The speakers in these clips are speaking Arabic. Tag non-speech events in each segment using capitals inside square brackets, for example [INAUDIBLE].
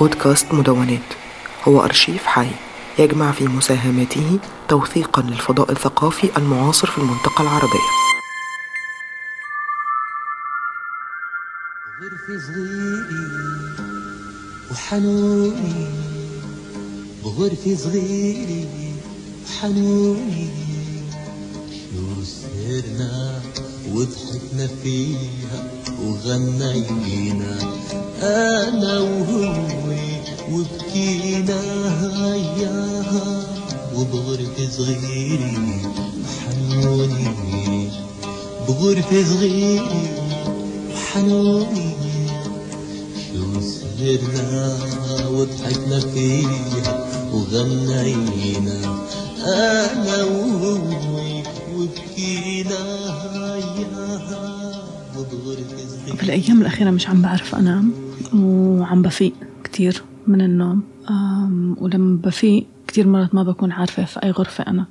بودكاست مدونات. هو أرشيف حي يجمع في مساهماته توثيقا للفضاء الثقافي المعاصر في المنطقة العربية. غرفة صغيرة وحنوني بغرفة صغيرة وحنوني شو سهرنا وضحكنا فيها وغنينا. أنا وهو وبكينا هياها وبغرفة صغيرة وحنوني بغرفة صغيرة وحنوني شو سهرنا وضحكنا فيها وغنينا. أنا وهو وبكينا في الأيام الأخيرة مش عم بعرف أنام وعم بفيق كتير من النوم ولما بفيق كتير مرات ما بكون عارفة في أي غرفة أنا.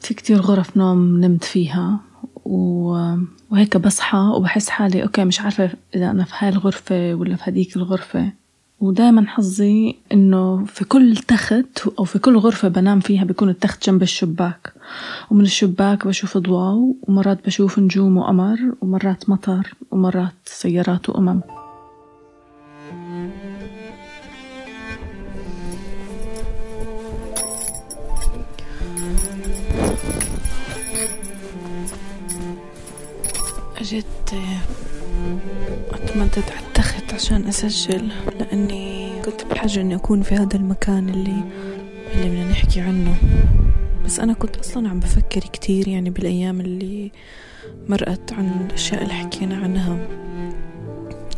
في كتير غرف نوم نمت فيها وهيك بصحى وبحس حالي أوكي مش عارفة إذا أنا في هاي الغرفة ولا في هديك الغرفة. ودائما حظي إنه في كل تخت أو في كل غرفة بنام فيها بيكون التخت جنب الشباك. ومن الشباك بشوف ضواو ومرات بشوف نجوم وقمر ومرات مطر ومرات سيارات وأمم. أجيت أتمدد على التخت عشان أسجل لأني كنت بحاجة إني أكون في هذا المكان اللي اللي بدنا نحكي عنه. بس أنا كنت أصلا عم بفكر كتير يعني بالأيام اللي مرقت عن الأشياء اللي حكينا عنها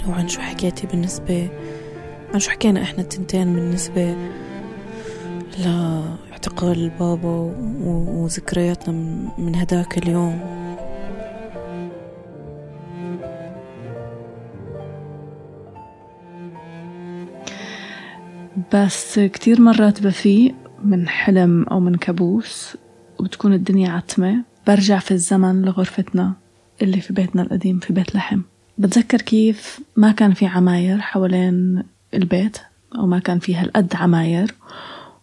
وعن شو حكيتي بالنسبة عن شو حكينا إحنا التنتين بالنسبة لاعتقال البابا وذكرياتنا من هداك اليوم. بس كتير مرات بفيق من حلم أو من كابوس وبتكون الدنيا عتمة. برجع في الزمن لغرفتنا اللي في بيتنا القديم في بيت لحم. بتذكر كيف ما كان في عماير حوالين البيت أو ما كان في هالقد عماير.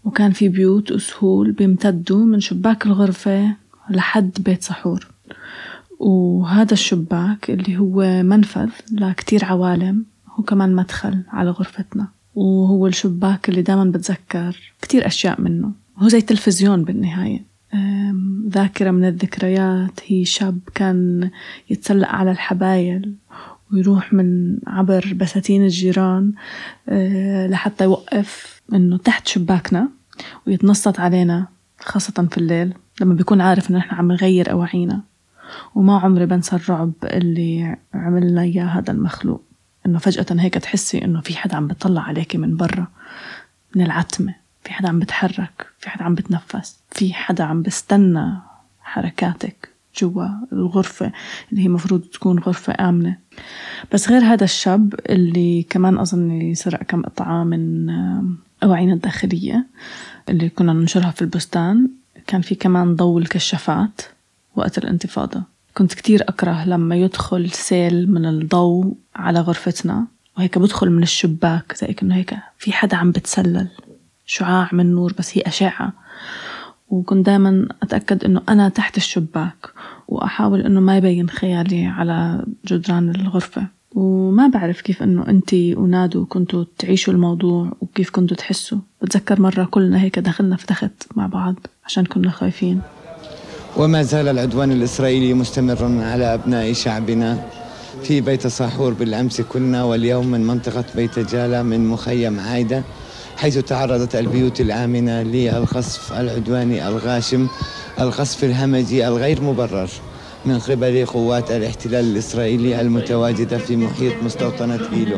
وكان في بيوت وسهول بيمتدوا من شباك الغرفة لحد بيت سحور. وهذا الشباك اللي هو منفذ لكتير عوالم هو كمان مدخل على غرفتنا. وهو الشباك اللي دائما بتذكر كتير أشياء منه. هو زي تلفزيون بالنهاية. ذاكرة من الذكريات. هي شاب كان يتسلق على الحبايل ويروح من عبر بساتين الجيران أه، لحتى يوقف إنه تحت شباكنا ويتنصت علينا خاصة في الليل لما بيكون عارف إنه نحن عم نغير اواعينا وما عمري بنسى الرعب اللي عملنا إياه هذا المخلوق. إنه فجأة هيك تحسي إنه في حدا عم بيطلع عليكي من برا من العتمة في حدا عم بتحرك في حدا عم بتنفس في حدا عم بستنى حركاتك جوا الغرفة اللي هي مفروض تكون غرفة آمنة. بس غير هذا الشاب اللي كمان أظن سرق كم قطعة من آم، أواعينا الداخلية اللي كنا ننشرها في البستان كان في كمان ضوء الكشافات وقت الانتفاضة. كنت كتير أكره لما يدخل سيل من الضوء على غرفتنا وهيك بدخل من الشباك زي كأنه هيك في حدا عم بتسلل شعاع من نور بس هي أشعة. وكنت دائما أتأكد إنه أنا تحت الشباك وأحاول إنه ما يبين خيالي على جدران الغرفة. وما بعرف كيف إنه أنتي ونادو كنتوا تعيشوا الموضوع وكيف كنتوا تحسوا. بتذكر مرة كلنا هيك دخلنا فتخت مع بعض عشان كنا خايفين. وما زال العدوان الإسرائيلي مستمرا على أبناء شعبنا في بيت صاحور بالأمس كنا واليوم من منطقة بيت جالة من مخيم عايدة حيث تعرضت البيوت الآمنة للقصف العدواني الغاشم القصف الهمجي الغير مبرر من قبل قوات الاحتلال الإسرائيلي المتواجدة في محيط مستوطنة هيلو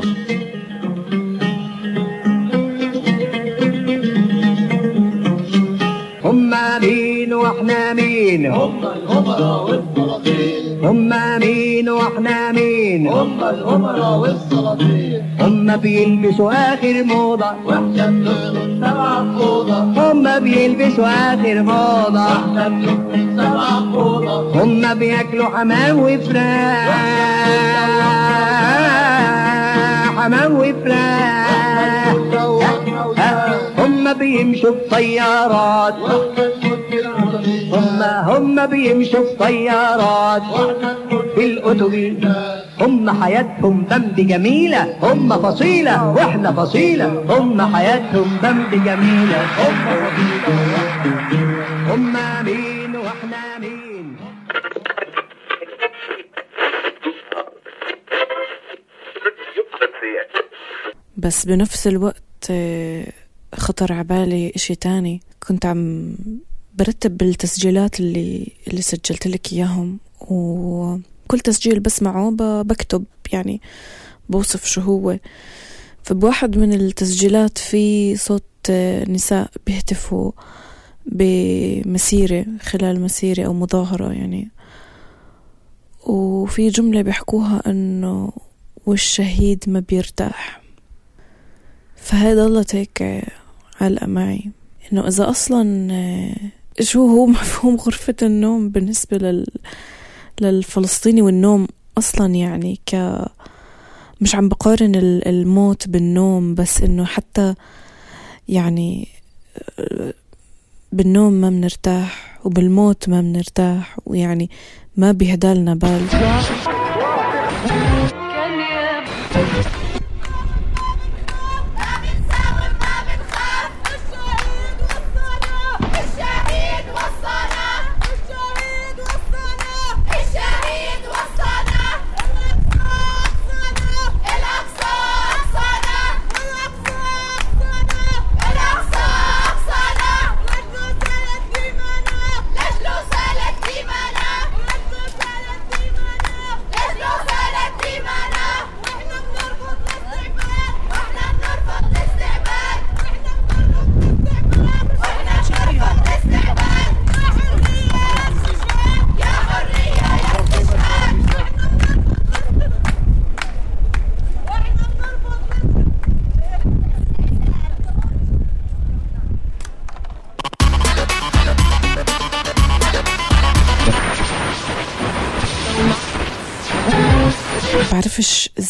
وإحنا مين؟ هم الأمراء والسلاطين هم مين وإحنا مين؟ هم الأمراء والسلاطين هم بيلبسوا آخر موضة. وإحنا بنغنوا سبع فوضى هم بيلبسوا آخر موضة. وإحنا بنغنوا سبع فوضى هم بياكلوا حمام وفراخ. وفراخ. هم بيمشوا بطيارات هم هم بيمشوا بطيارات بالأتوبيس هم حياتهم بمد جميلة هم فصيلة وإحنا فصيلة. هم حياتهم بمد جميلة هم هم مين وإحنا مين بس بنفس الوقت آه، خطر عبالي إشي تاني. كنت عم برتب بالتسجيلات اللي اللي سجلت لك إياهم وكل تسجيل بسمعه بكتب يعني بوصف شو هو. فبواحد من التسجيلات في صوت نساء بيهتفوا بمسيرة خلال مسيرة أو مظاهرة يعني. وفي جملة بيحكوها إنه والشهيد ما بيرتاح. فهاي ضلت هيك علقة معي. إنه إذا أصلا شو هو مفهوم غرفة النوم بالنسبة لل للفلسطيني والنوم أصلا يعني ك مش عم بقارن ال- الموت بالنوم بس إنه حتى يعني بالنوم ما بنرتاح وبالموت ما بنرتاح ويعني ما بيهدالنا بال.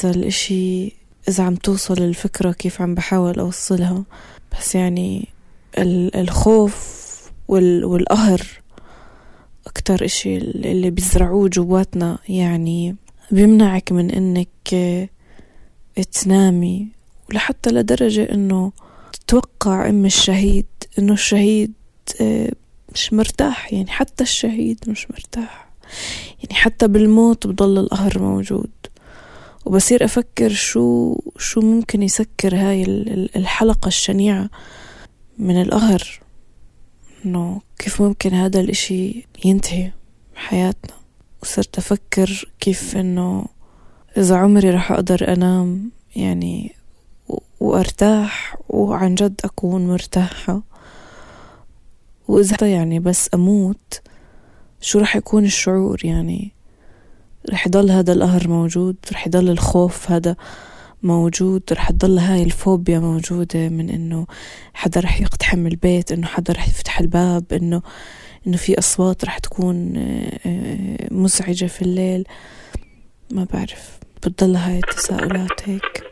إذا الإشي إذا عم توصل الفكرة كيف عم بحاول أوصلها. بس يعني ال- الخوف وال- والقهر أكتر إشي اللي بيزرعوه جواتنا. يعني بيمنعك من إنك تنامي. ولحتى لدرجة إنه تتوقع أم الشهيد إنه الشهيد مش مرتاح. يعني حتى الشهيد مش مرتاح. يعني حتى بالموت بضل القهر موجود. وبصير أفكر شو شو ممكن يسكر هاي ال- ال- الحلقة الشنيعة من القهر إنه كيف ممكن هذا الإشي ينتهي بحياتنا وصرت أفكر كيف إنه إذا عمري رح أقدر أنام يعني وأرتاح وعن جد أكون مرتاحة. وإذا يعني بس أموت شو رح يكون الشعور يعني؟ رح يضل هذا القهر موجود رح يضل الخوف هذا موجود رح تضل هاي الفوبيا موجودة من إنه حدا رح يقتحم البيت إنه حدا رح يفتح الباب إنه إنه في أصوات رح تكون آه، مزعجة في الليل. ما بعرف بتضل هاي التساؤلات هيك.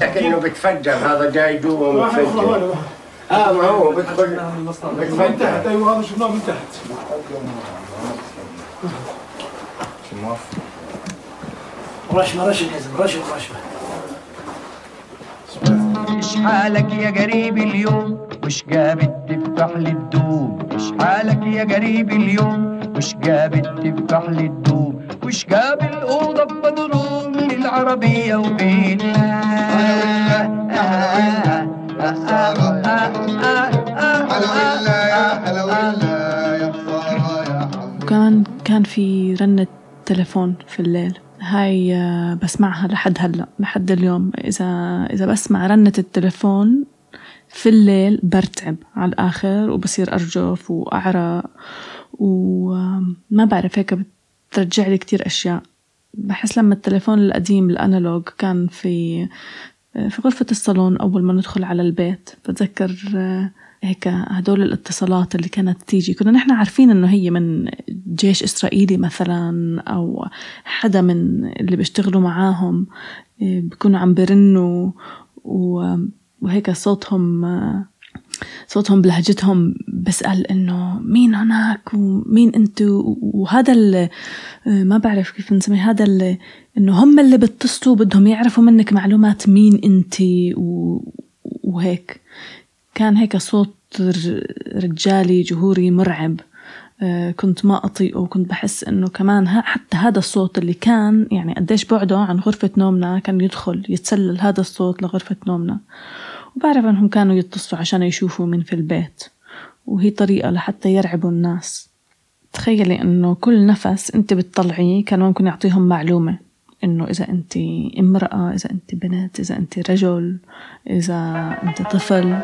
كأنه بتفجر هذا جاي جوا متفجر آه ما هو بدخل بتفجر أيوه هذا شفناه من تحت. رشمه رشمه رشمه رشمه إيش حالك يا قريب اليوم؟ وش قابل تفتح لي الدوم. إيش حالك يا قريب اليوم؟ وش قابل تفتح لي الدوم. وش قابل أوضة ببدروم للعربيه وبين وكمان كان في رنة تلفون في الليل. هاي آه، بسمعها لحد هلا لحد اليوم. اذا إذا بسمع رنة التليفون في الليل برتعب على الآخر وبصير أرجف وأعرق وما بعرف هيك بترجع لي كتير أشياء. بحس لما التليفون القديم الأنالوج كان في في غرفة الصالون أول ما ندخل على البيت بتذكر آه، هيك هدول الاتصالات اللي كانت تيجي. كنا نحن عارفين إنه هي من جيش إسرائيلي مثلا أو حدا من اللي بيشتغلوا معاهم آه، بيكونوا عم برنوا و- وهيك صوتهم آه، صوتهم بلهجتهم بسأل إنه مين هناك ومين أنتو؟ وهذا ما بعرف كيف نسميه هذا إنه هم اللي بيتصلوا بدهم يعرفوا منك معلومات مين و- وهيك. كان هيك صوت رجالي جهوري مرعب. آه، كنت ما أطيقه وكنت بحس إنه كمان حتى هذا الصوت اللي كان يعني قديش بعده عن غرفة نومنا كان يدخل يتسلل هذا الصوت لغرفة نومنا. وبعرف إنهم كانوا يتصلوا عشان يشوفوا مين في البيت وهي طريقة لحتى يرعبوا الناس. تخيلي إنه كل نفس أنت بتطلعيه كان ممكن يعطيهم معلومة إنه إذا أنت امرأة إذا أنت بنت إذا أنت رجل إذا أنت طفل.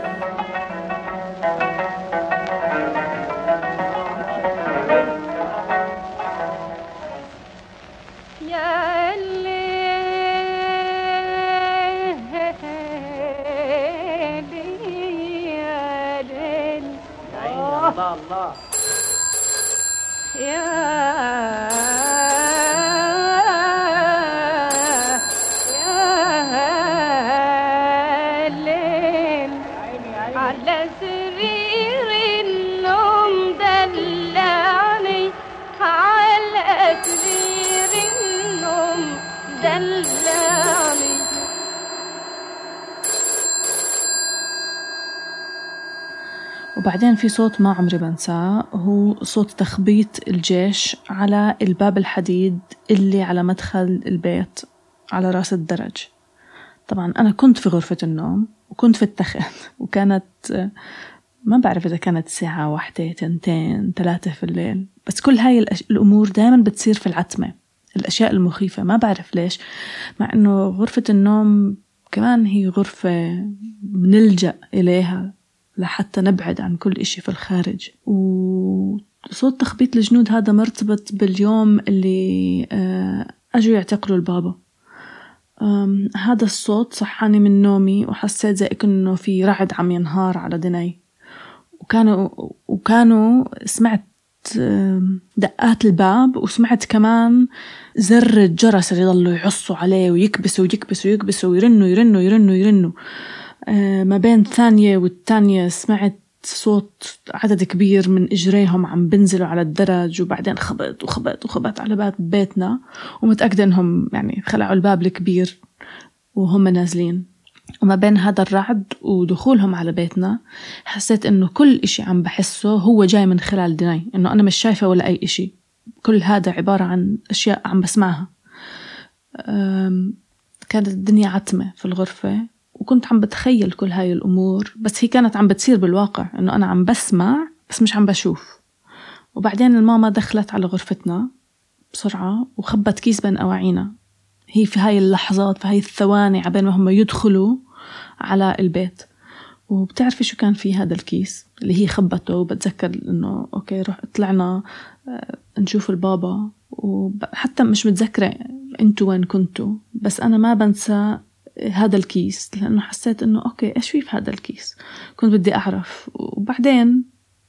على سرير النوم دلعني على سرير النوم دلعني وبعدين في صوت ما عمري بنساه هو صوت تخبيط الجيش على الباب الحديد اللي على مدخل البيت على رأس الدرج. طبعا أنا كنت في غرفة النوم وكنت في التخت وكانت ما بعرف إذا كانت ساعة واحدة تنتين ثلاثة في الليل. بس كل هاي الأمور دائما بتصير في العتمة الأشياء المخيفة. ما بعرف ليش. مع إنه غرفة النوم كمان هي غرفة بنلجأ إليها لحتى نبعد عن كل إشي في الخارج. وصوت تخبيط الجنود هذا مرتبط باليوم اللي آه، أجوا يعتقلوا البابا. هذا الصوت صحاني من نومي وحسيت زي كأنه في رعد عم ينهار على دني وكانوا وكانوا سمعت دقات الباب وسمعت كمان زر الجرس اللي ضلوا يعصوا عليه ويكبسوا ويكبسوا ويكبسوا ويرنوا يرنوا يرنوا يرنوا. آه، ما بين ثانية والتانية سمعت صوت عدد كبير من إجريهم عم بنزلوا على الدرج وبعدين خبط وخبط وخبط على باب بيتنا ومتأكدة إنهم يعني خلعوا الباب الكبير وهم نازلين. وما بين هذا الرعد ودخولهم على بيتنا حسيت إنه كل إشي عم بحسه هو جاي من خلال دناي إنه أنا مش شايفة ولا أي إشي. كل هذا عبارة عن أشياء عم بسمعها. كانت الدنيا عتمة في الغرفة. وكنت عم بتخيل كل هاي الأمور بس هي كانت عم بتصير بالواقع إنه أنا عم بسمع بس مش عم بشوف. وبعدين الماما دخلت على غرفتنا بسرعة وخبت كيس بين أواعينا. هي في هاي اللحظات في هاي الثواني عبين ما هم يدخلوا على البيت. وبتعرفي شو كان في هذا الكيس؟ اللي هي خبته وبتذكر إنه okay رح طلعنا آه، نشوف البابا. وحتى مش متذكرة أنتوا وين كنتوا بس أنا ما بنسى هذا الكيس لأنه حسيت إنه okay إيش في في هذا الكيس؟ كنت بدي أعرف. وبعدين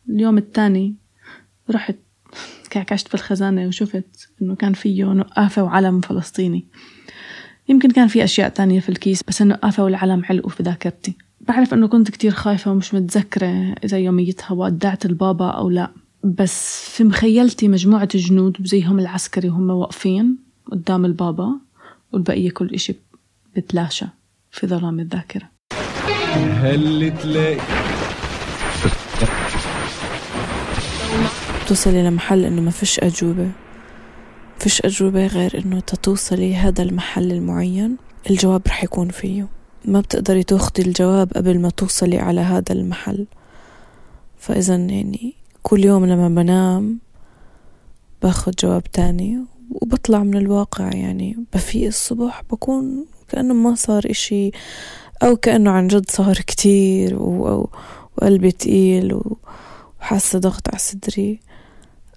اليوم الثاني رحت [LAUGHS] كعكشت في الخزانة وشفت إنه كان فيه نقافة وعلم فلسطيني. يمكن كان في أشياء تانية في الكيس بس النقافة والعلم علقوا في ذاكرتي. بعرف إنه كنت كتير خايفة ومش متذكرة إذا يوميتها ودعت البابا أو لا. بس في مخيلتي مجموعة جنود بزيهم العسكري وهم واقفين قدام البابا والبقية كل إشي بتلاشى في ظلام الذاكرة. هل تلاقي توصلي لمحل إنه ما فيش أجوبة. فيش أجوبة غير إنه تتوصلي هذا المحل المعين الجواب رح يكون فيه. ما بتقدري تاخدي الجواب قبل ما توصلي على هذا المحل. فإذا يعني كل يوم لما بنام باخد جواب تاني وبطلع من الواقع يعني. بفيق الصبح بكون كأنه ما صار إشي أو كأنه عن جد صار كتير وقلبي تقيل وحاسة ضغط على صدري.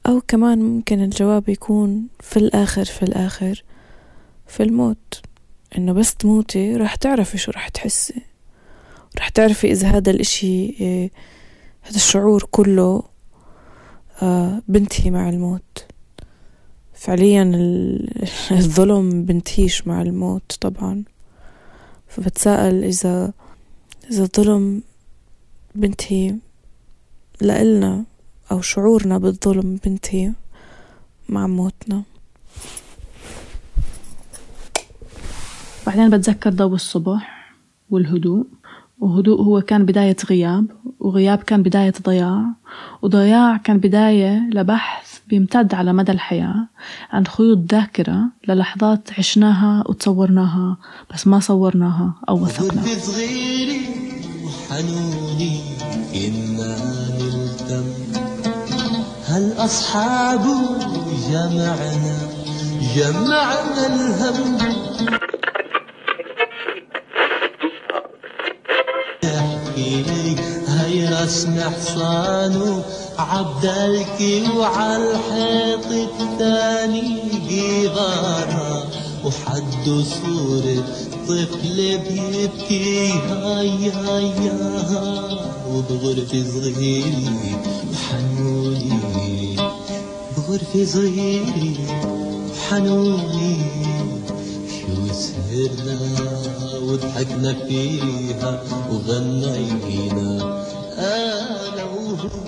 أو كمان ممكن الجواب يكون في الآخر في الآخر في الموت. إنه بس تموتي رح تعرفي شو رح تحسي. رح تعرفي إذا هذا الإشي إيه، هذا الشعور كله آه، بنتهي مع الموت. فعليا [LAUGHS] الظلم بنتهيش مع الموت طبعا. فبتساءل إذا إذا الظلم بنتهي لإلنا أو شعورنا بالظلم بنتهي مع موتنا. بعدين بتذكر ضوء الصبح والهدوء وهدوء هو كان بداية غياب وغياب كان بداية ضياع وضياع كان بداية لبحث بيمتد على مدى الحياة عن خيوط ذاكرة للحظات عشناها وتصورناها بس ما صورناها أو وثقنا. صغيري وحنوني كنا نلتم. هل أصحاب جمعنا؟ جمعنا الهم. احكي هاي رسم حصانه عبدالكي وعالحيط الثاني جيبارة وحد صورة طفل بيبكي هاي هاي وبغرفة صغيرة وحنوني بغرفة صغيرة وحنوني شو سهرنا وضحكنا فيها وغنينا أنا وهو.